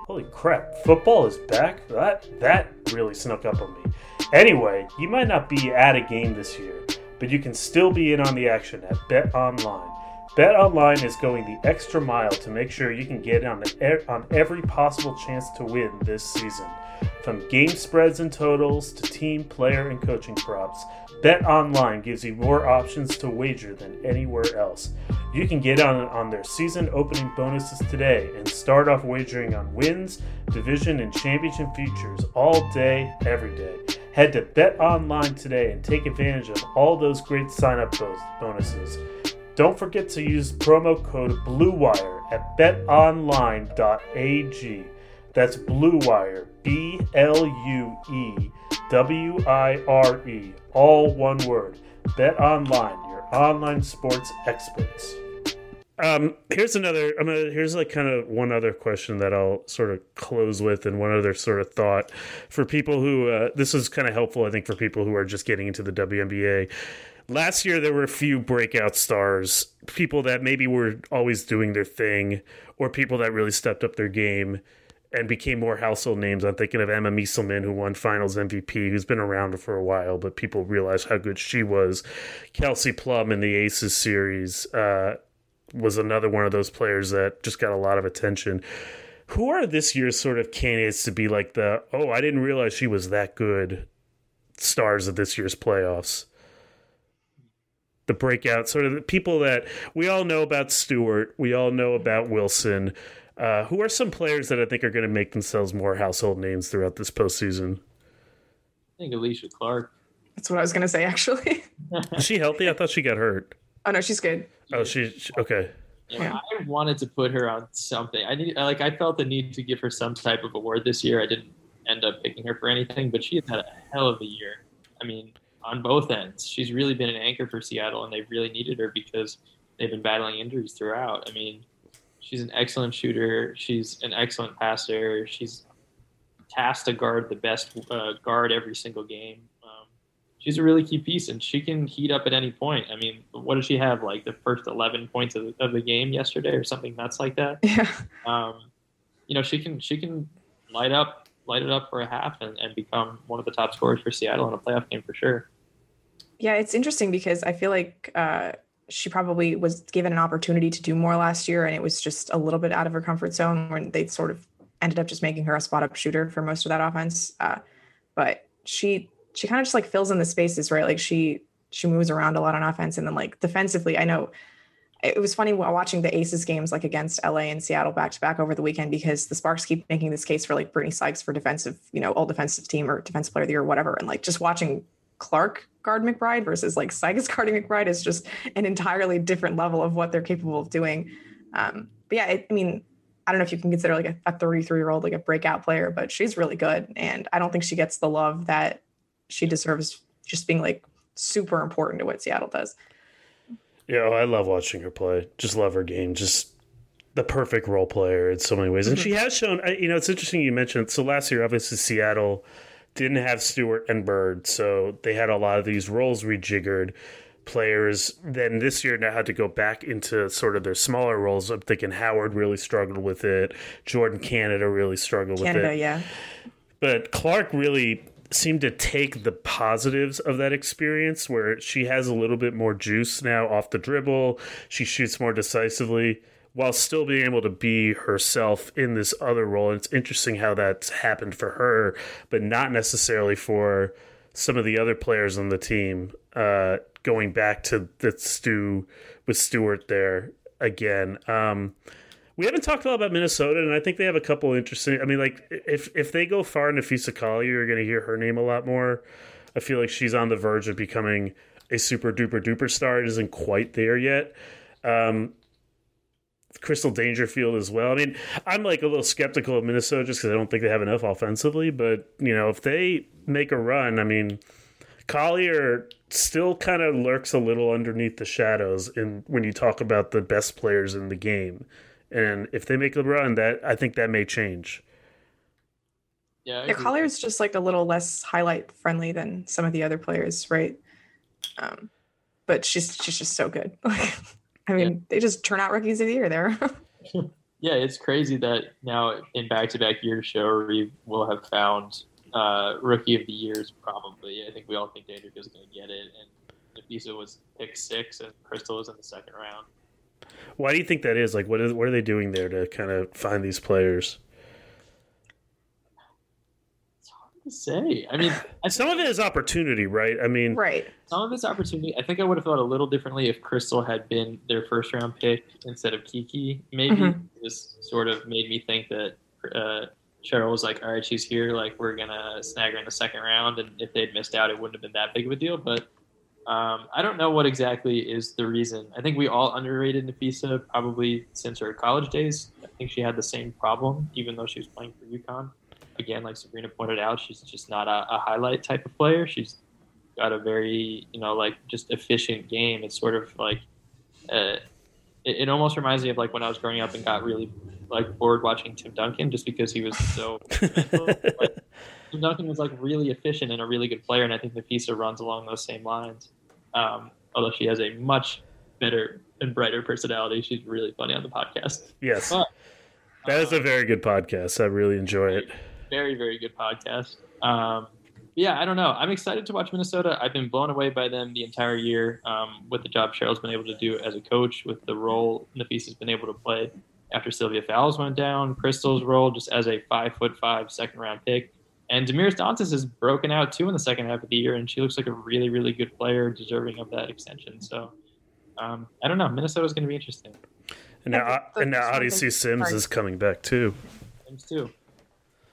Holy crap, football is back? That that really snuck up on me. Anyway, you might not be at a game this year, but you can still be in on the action at Bet Online. Bet Online is going the extra mile to make sure you can get on the, on every possible chance to win this season. From game spreads and totals to team, player, and coaching props, Bet Online gives you more options to wager than anywhere else. You can get on on their season opening bonuses today and start off wagering on wins, division, and championship futures all day, every day. Head to Bet Online today and take advantage of all those great sign-up bonuses. Don't forget to use promo code BLUEWIRE at betonline.ag. That's Blue Wire, B L U E W I R E, all one word. Bet Online, your online sports experts. Um, here's another. I'm gonna. Here's like kind of one other question that I'll sort of close with, and one other sort of thought for people who. Uh, this is kind of helpful, I think, for people who are just getting into the WNBA. Last year, there were a few breakout stars, people that maybe were always doing their thing, or people that really stepped up their game and became more household names. I'm thinking of Emma Meesseman, who won Finals MVP, who's been around for a while, but people realize how good she was. Kelsey Plum in the Aces series uh, was another one of those players that just got a lot of attention. Who are this year's sort of candidates to be like the, oh, I didn't realize she was that good stars of this year's playoffs? The breakout, sort of the people that we all know about Stewart, we all know about Wilson uh, who are some players that I think are going to make themselves more household names throughout this postseason? I think Alysha Clark. That's what I was going to say, actually. Is she healthy? I thought she got hurt. Oh no, she's good. Oh, she, she okay. Yeah, I wanted to put her on something. I need, like, I felt the need to give her some type of award this year. I didn't end up picking her for anything, but she has had a hell of a year. I mean, on both ends, she's really been an anchor for Seattle, and they really needed her because they've been battling injuries throughout. I mean, She's an excellent shooter. She's an excellent passer. She's tasked to guard the best uh, guard every single game. Um, she's a really key piece, and she can heat up at any point. I mean, what did she have? Like the first 11 points of the, of the game yesterday, or something nuts like that. Yeah. Um, you know, she can she can light up light it up for a half and, and become one of the top scorers for Seattle in a playoff game for sure. Yeah, it's interesting because I feel like uh, she probably was given an opportunity to do more last year and it was just a little bit out of her comfort zone when they sort of ended up just making her a spot up shooter for most of that offense. Uh, but she she kind of just like fills in the spaces right? Like she she moves around a lot on offense and then like defensively i know it was funny watching the aces games like against la and seattle back to back over the weekend because the sparks keep making this case for like brittney sykes for defensive you know all defensive team or defensive player of the year or whatever and like just watching Clark guard McBride versus like Sykes guarding McBride is just an entirely different level of what they're capable of doing. Um, but yeah, it, I mean, I don't know if you can consider like a 33 year old like a breakout player, but she's really good. And I don't think she gets the love that she deserves just being like super important to what Seattle does. Yeah, oh, I love watching her play. Just love her game. Just the perfect role player in so many ways. And she mm-hmm. has shown, you know, it's interesting you mentioned. So last year, obviously, Seattle didn't have Stewart and Bird, so they had a lot of these roles rejiggered. Players then this year now had to go back into sort of their smaller roles. I'm thinking Howard really struggled with it. Jordan Canada really struggled Canada, with it. Canada, yeah. But Clark really seemed to take the positives of that experience where she has a little bit more juice now off the dribble. She shoots more decisively while still being able to be herself in this other role. And it's interesting how that's happened for her, but not necessarily for some of the other players on the team. Uh, going back to the Stu with Stewart there again. Um, we haven't talked a lot about Minnesota, and I think they have a couple interesting. I mean, like if if they go far, Napheesa Collier, you're going to hear her name a lot more. I feel like she's on the verge of becoming a super duper duper star. It isn't quite there yet. Um, Crystal Dangerfield as well. I mean, I'm like a little skeptical of Minnesota just because I don't think they have enough offensively. But you know, if they make a run, I mean, Collier still kind of lurks a little underneath the shadows in when you talk about the best players in the game. And if they make a run, that I think that may change. Yeah, yeah Collier's just like a little less highlight friendly than some of the other players, right? Um, but she's she's just so good. I mean, yeah. they just turn out rookies of the year there. yeah, it's crazy that now in back-to-back years, show we will have found uh, rookie of the years probably. I think we all think Daedric is going to get it, and Napheesa was pick six, and Crystal was in the second round. Why do you think that is? Like, what is what are they doing there to kind of find these players? to say. I mean, some of it is opportunity, right? I mean, right. Some of it's opportunity. I think I would have thought a little differently if Crystal had been their first round pick instead of Kiki. Maybe mm-hmm. this sort of made me think that uh, Cheryl was like, "All right, she's here. Like, we're gonna snag her in the second round." And if they'd missed out, it wouldn't have been that big of a deal. But um, I don't know what exactly is the reason. I think we all underrated Napheesa probably since her college days. I think she had the same problem, even though she was playing for UConn again, like Sabreena pointed out, she's just not a, a highlight type of player. She's got a very, you know, like just efficient game. It's sort of like, uh, it, it, almost reminds me of like when I was growing up and got really like bored watching Tim Duncan just because he was so. like, Tim Duncan was like really efficient and a really good player, and I think the Napheesa runs along those same lines. Um, although she has a much better and brighter personality, she's really funny on the podcast. Yes. But, that is a um, very good podcast. I really enjoy it very, very good podcast. Um, yeah, I don't know. I'm excited to watch Minnesota. I've been blown away by them the entire year um, with the job Cheryl's been able to do as a coach, with the role Napheesa's been able to play after Sylvia Fowles went down, Crystal's role just as a five foot five second round pick. And Damiris Dantas has broken out too in the second half of the year, and she looks like a really, really good player, deserving of that extension. So um, I don't know. Minnesota's going to be interesting. And now, and now Odyssey Sims is coming back too. Sims too.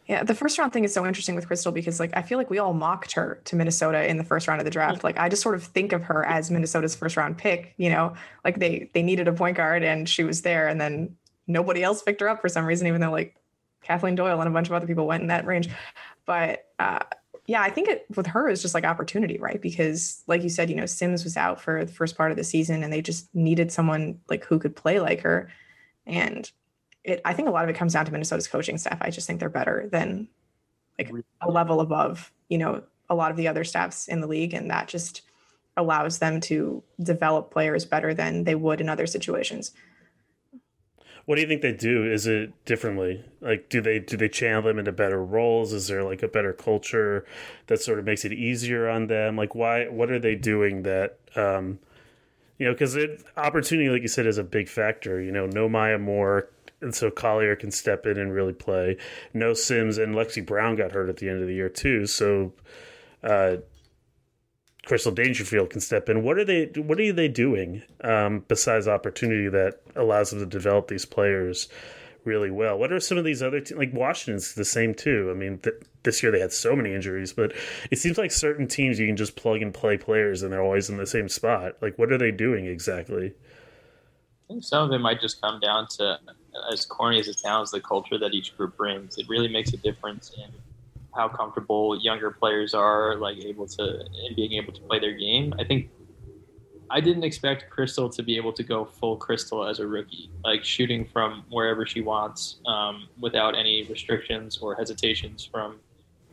Yeah, the first round thing is so interesting with Crystal because like I feel like we all mocked her to Minnesota in the first round of the draft. Like I just sort of think of her as Minnesota's first round pick, you know, like they they needed a point guard and she was there and then nobody else picked her up for some reason even though like Kathleen Doyle and a bunch of other people went in that range. But uh yeah, I think it with her is just like opportunity, right? Because like you said, you know, Sims was out for the first part of the season and they just needed someone like who could play like her. And it I think a lot of it comes down to Minnesota's coaching staff. I just think they're better than like a level above, you know, a lot of the other staffs in the league and that just allows them to develop players better than they would in other situations. What do you think they do? Is it differently? Like, do they do they channel them into better roles? Is there like a better culture that sort of makes it easier on them? Like, why? What are they doing that? Um, you know, because opportunity, like you said, is a big factor. You know, no Maya Moore and so Collier can step in and really play. No Sims and Lexi Brown got hurt at the end of the year too, so uh, Crystal Dangerfield can step in. What are they? What are they doing um, besides opportunity that allows them to develop these players really well? What are some of these other teams? Like Washington's the same too. I mean, th- this year they had so many injuries, but it seems like certain teams you can just plug and play players and they're always in the same spot. Like, what are they doing exactly? I think some of it might just come down to as corny as it sounds, the culture that each group brings. It really makes a difference in how comfortable younger players are, like able to in being able to play their game. I think I didn't expect Crystal to be able to go full Crystal as a rookie, like shooting from wherever she wants, um, without any restrictions or hesitations from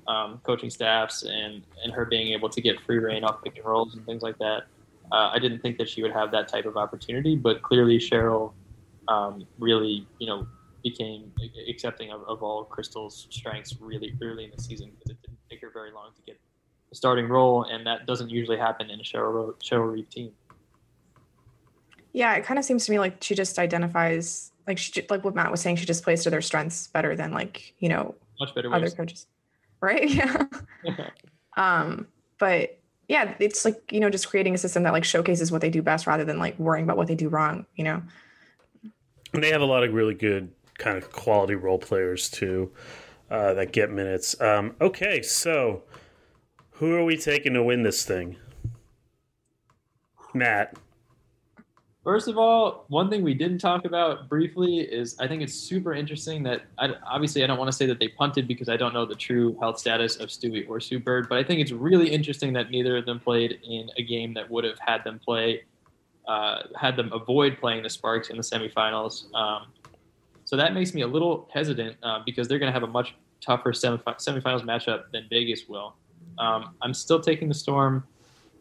um, coaching staffs, and and her being able to get free reign off pick and rolls and things like that. Uh, I didn't think that she would have that type of opportunity, but clearly Cheryl um, really, you know, became accepting of, of all Crystal's strengths really early in the season because it didn't take her very long to get a starting role, and that doesn't usually happen in a Cheryl, Cheryl Reeve team. Yeah, it kind of seems to me like she just identifies, like she, like what Matt was saying, she just plays to their strengths better than like you know much better other coaches, right? Yeah. um, but yeah, it's like you know just creating a system that like showcases what they do best rather than like worrying about what they do wrong. You know. And they have a lot of really good kind of quality role players too uh, that get minutes. Um, okay, so who are we taking to win this thing? Matt. First of all, one thing we didn't talk about briefly is I think it's super interesting that I, obviously I don't want to say that they punted because I don't know the true health status of Stewie or Sue Bird, but I think it's really interesting that neither of them played in a game that would have had them play, uh, had them avoid playing the Sparks in the semifinals. Um, so that makes me a little hesitant uh, because they're going to have a much tougher semifinals matchup than Vegas will. Um, I'm still taking the Storm,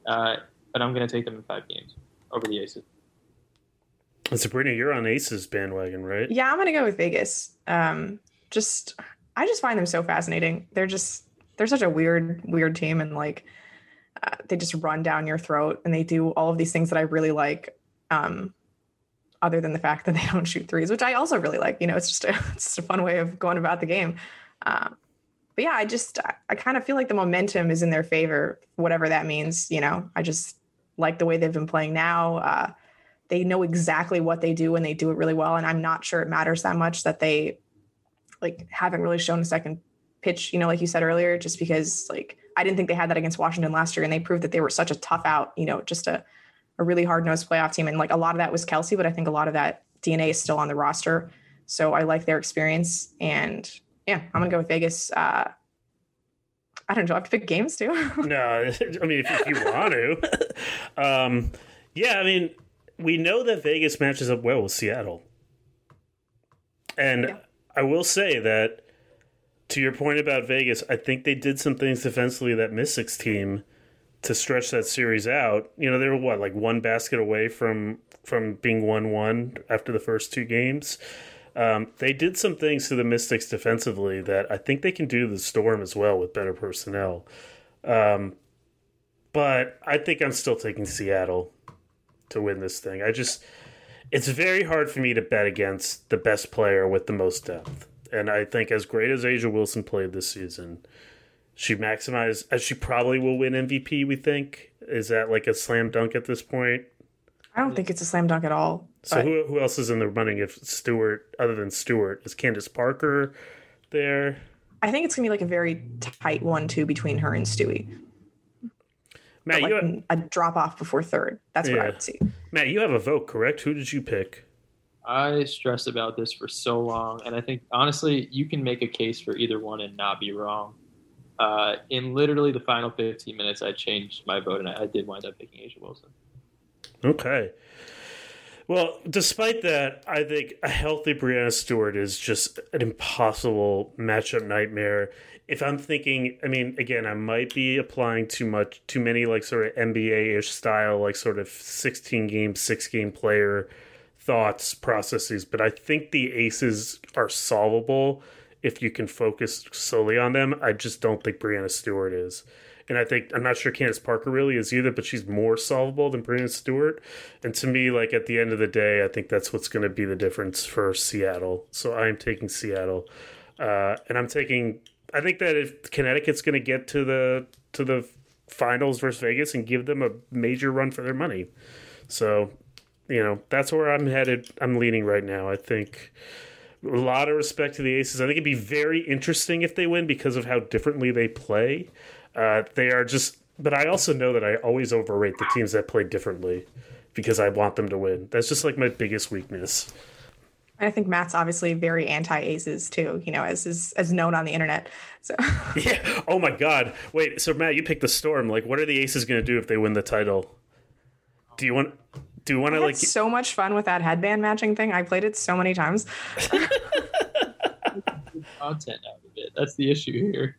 uh, but I'm going to take them in five games over the Aces. And Sabreena, you're on Aces bandwagon, right? Yeah, I'm gonna go with Vegas. Um, just I just find them so fascinating. They're just they're such a weird, weird team, and like uh, they just run down your throat, and they do all of these things that I really like. Um, other than the fact that they don't shoot threes, which I also really like. You know, it's just a it's just a fun way of going about the game. Um, but yeah, I just I, I kind of feel like the momentum is in their favor, whatever that means. You know, I just like the way they've been playing now. Uh, they know exactly what they do and they do it really well. And I'm not sure it matters that much that they like haven't really shown a second pitch, you know, like you said earlier, just because like I didn't think they had that against Washington last year and they proved that they were such a tough out, you know, just a, a really hard nosed playoff team. And like a lot of that was Kelsey, but I think a lot of that DNA is still on the roster. So I like their experience. And yeah, I'm gonna go with Vegas. Uh, I don't know. I have to pick games too. no, I mean if, you want to. um, yeah, I mean we know that Vegas matches up well with Seattle. And yeah. I will say that to your point about Vegas, I think they did some things defensively that Mystics team to stretch that series out. You know, they were what, like one basket away from from being one one after the first two games. Um, they did some things to the Mystics defensively that I think they can do to the Storm as well with better personnel. Um, but I think I'm still taking Seattle to win this thing. I just it's very hard for me to bet against the best player with the most depth. And I think as great as A'ja Wilson played this season, she maximized as she probably will win MVP, we think. Is that like a slam dunk at this point? I don't think it's a slam dunk at all. So who, who else is in the running if Stewart other than Stewart? Is Candace Parker there? I think it's gonna be like a very tight one two between her and Stewie. Matt, like have, a drop off before third. That's yeah. what I would see. Matt, you have a vote, correct? Who did you pick? I stressed about this for so long, and I think honestly, you can make a case for either one and not be wrong. Uh, in literally the final 15 minutes, I changed my vote, and I, I did wind up picking A'ja Wilson. Okay. Well, despite that, I think a healthy Breanna Stewart is just an impossible matchup nightmare if I'm thinking, I mean, again, I might be applying too much, too many like sort of NBA ish style, like sort of 16 game, six game player thoughts, processes, but I think the aces are solvable if you can focus solely on them. I just don't think Breanna Stewart is. And I think I'm not sure Candace Parker really is either, but she's more solvable than Breanna Stewart. And to me, like at the end of the day, I think that's what's going to be the difference for Seattle. So I am taking Seattle, uh, and I'm taking I think that if Connecticut's going to get to the to the finals versus Vegas and give them a major run for their money, so you know that's where I'm headed. I'm leaning right now. I think a lot of respect to the Aces. I think it'd be very interesting if they win because of how differently they play. Uh, they are just, but I also know that I always overrate the teams that play differently because I want them to win. That's just like my biggest weakness. I think Matt's obviously very anti aces too, you know, as is as known on the internet. So Yeah. Oh my god. Wait, so Matt, you picked the storm. Like what are the aces gonna do if they win the title? Do you want do you want to like so much fun with that headband matching thing? I played it so many times. content out of it. That's the issue here.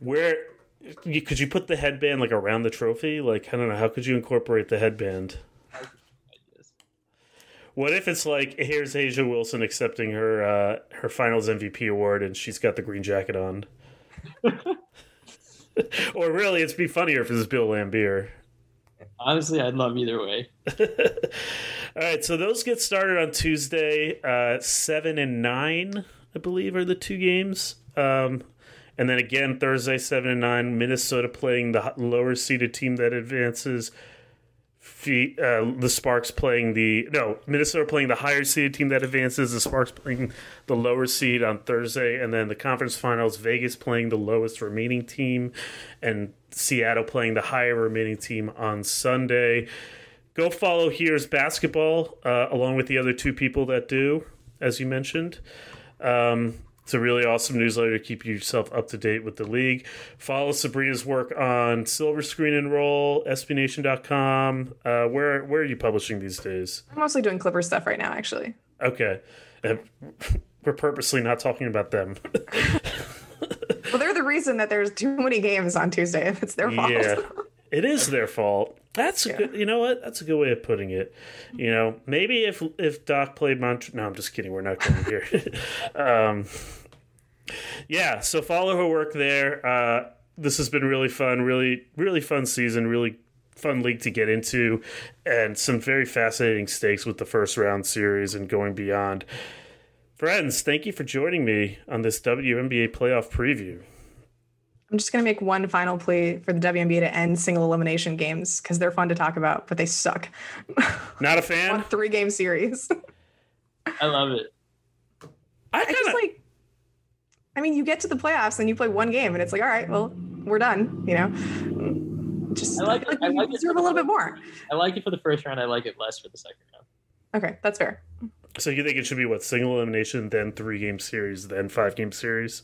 Where could you put the headband like around the trophy? Like I don't know, how could you incorporate the headband? What if it's like here's A'ja Wilson accepting her uh, her Finals MVP award and she's got the green jacket on? or really, it'd be funnier if it's Bill Laimbeer. Honestly, I'd love either way. All right, so those get started on Tuesday. Uh, seven and nine, I believe, are the two games. Um, And then again, Thursday, 7 and 9, Minnesota playing the lower seeded team that advances. Uh, the Sparks playing the no Minnesota playing the higher seeded team that advances. The Sparks playing the lower seed on Thursday, and then the conference finals. Vegas playing the lowest remaining team, and Seattle playing the higher remaining team on Sunday. Go follow here's basketball uh, along with the other two people that do, as you mentioned. Um, it's a really awesome newsletter to keep yourself up to date with the league. Follow Sabreena's work on Silver Screen and Roll, SBNation.com. Uh, where where are you publishing these days? I'm mostly doing Clipper stuff right now, actually. Okay. Uh, we're purposely not talking about them. well, they're the reason that there's too many games on Tuesday. If it's their fault. Yeah, it is their fault. That's a yeah. good. You know what? That's a good way of putting it. You know, maybe if if Doc played Montrezl. No, I'm just kidding. We're not going here. um, yeah. So follow her work there. Uh, this has been really fun. Really, really fun season. Really fun league to get into, and some very fascinating stakes with the first round series and going beyond. Friends, thank you for joining me on this WNBA playoff preview. I'm just going to make one final plea for the WNBA to end single elimination games because they're fun to talk about, but they suck. Not a fan. three game series. I love it. I, kinda... I just like. I mean, you get to the playoffs and you play one game, and it's like, all right, well, we're done. You know, just I like, I like, I like deserve a little bit more. I like it for the first round. I like it less for the second round. Okay, that's fair. So you think it should be what single elimination, then three game series, then five game series?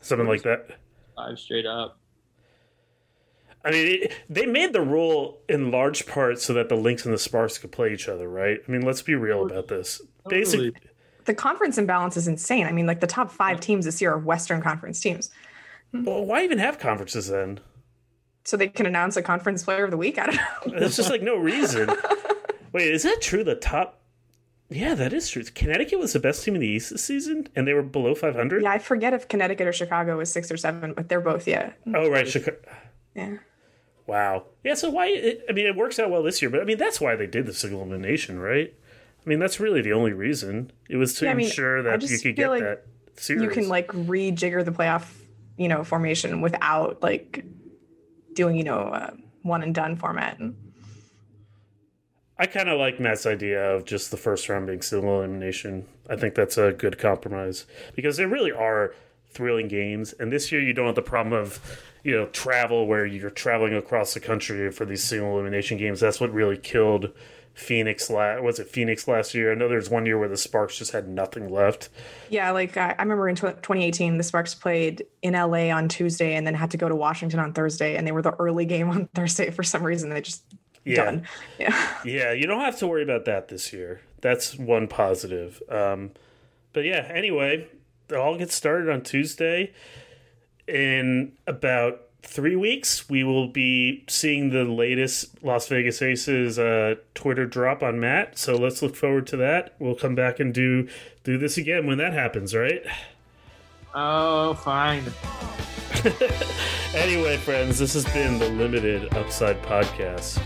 Something like that. Five straight up. I mean, it, they made the rule in large part so that the Lynx and the Sparks could play each other, right? I mean, let's be real about this. Basically, the conference imbalance is insane. I mean, like the top five teams this year are Western Conference teams. Hmm. Well, why even have conferences then? So they can announce a conference player of the week. I don't know. It's just like no reason. Wait, is that true? The top yeah, that is true. Connecticut was the best team in the East this season, and they were below 500. Yeah, I forget if Connecticut or Chicago was six or seven, but they're both, yeah. Oh, right. Chicago. Yeah. Wow. Yeah, so why? It, I mean, it works out well this year, but I mean, that's why they did the single elimination, right? I mean, that's really the only reason. It was to yeah, ensure mean, that you could get like that series. You can, like, rejigger the playoff, you know, formation without, like, doing, you know, uh, one and done format. I kind of like Matt's idea of just the first round being single elimination. I think that's a good compromise because there really are thrilling games, and this year you don't have the problem of you know travel where you're traveling across the country for these single elimination games. That's what really killed Phoenix. La- was it Phoenix last year? I know there's one year where the Sparks just had nothing left. Yeah, like I, I remember in 2018, the Sparks played in LA on Tuesday and then had to go to Washington on Thursday, and they were the early game on Thursday for some reason. They just yeah. done. Yeah. Yeah, you don't have to worry about that this year. That's one positive. Um, but yeah, anyway, it all gets started on Tuesday. In about three weeks, we will be seeing the latest Las Vegas Aces uh, Twitter drop on Matt. So let's look forward to that. We'll come back and do do this again when that happens, right? Oh, fine. anyway, friends, this has been the Limited Upside Podcast.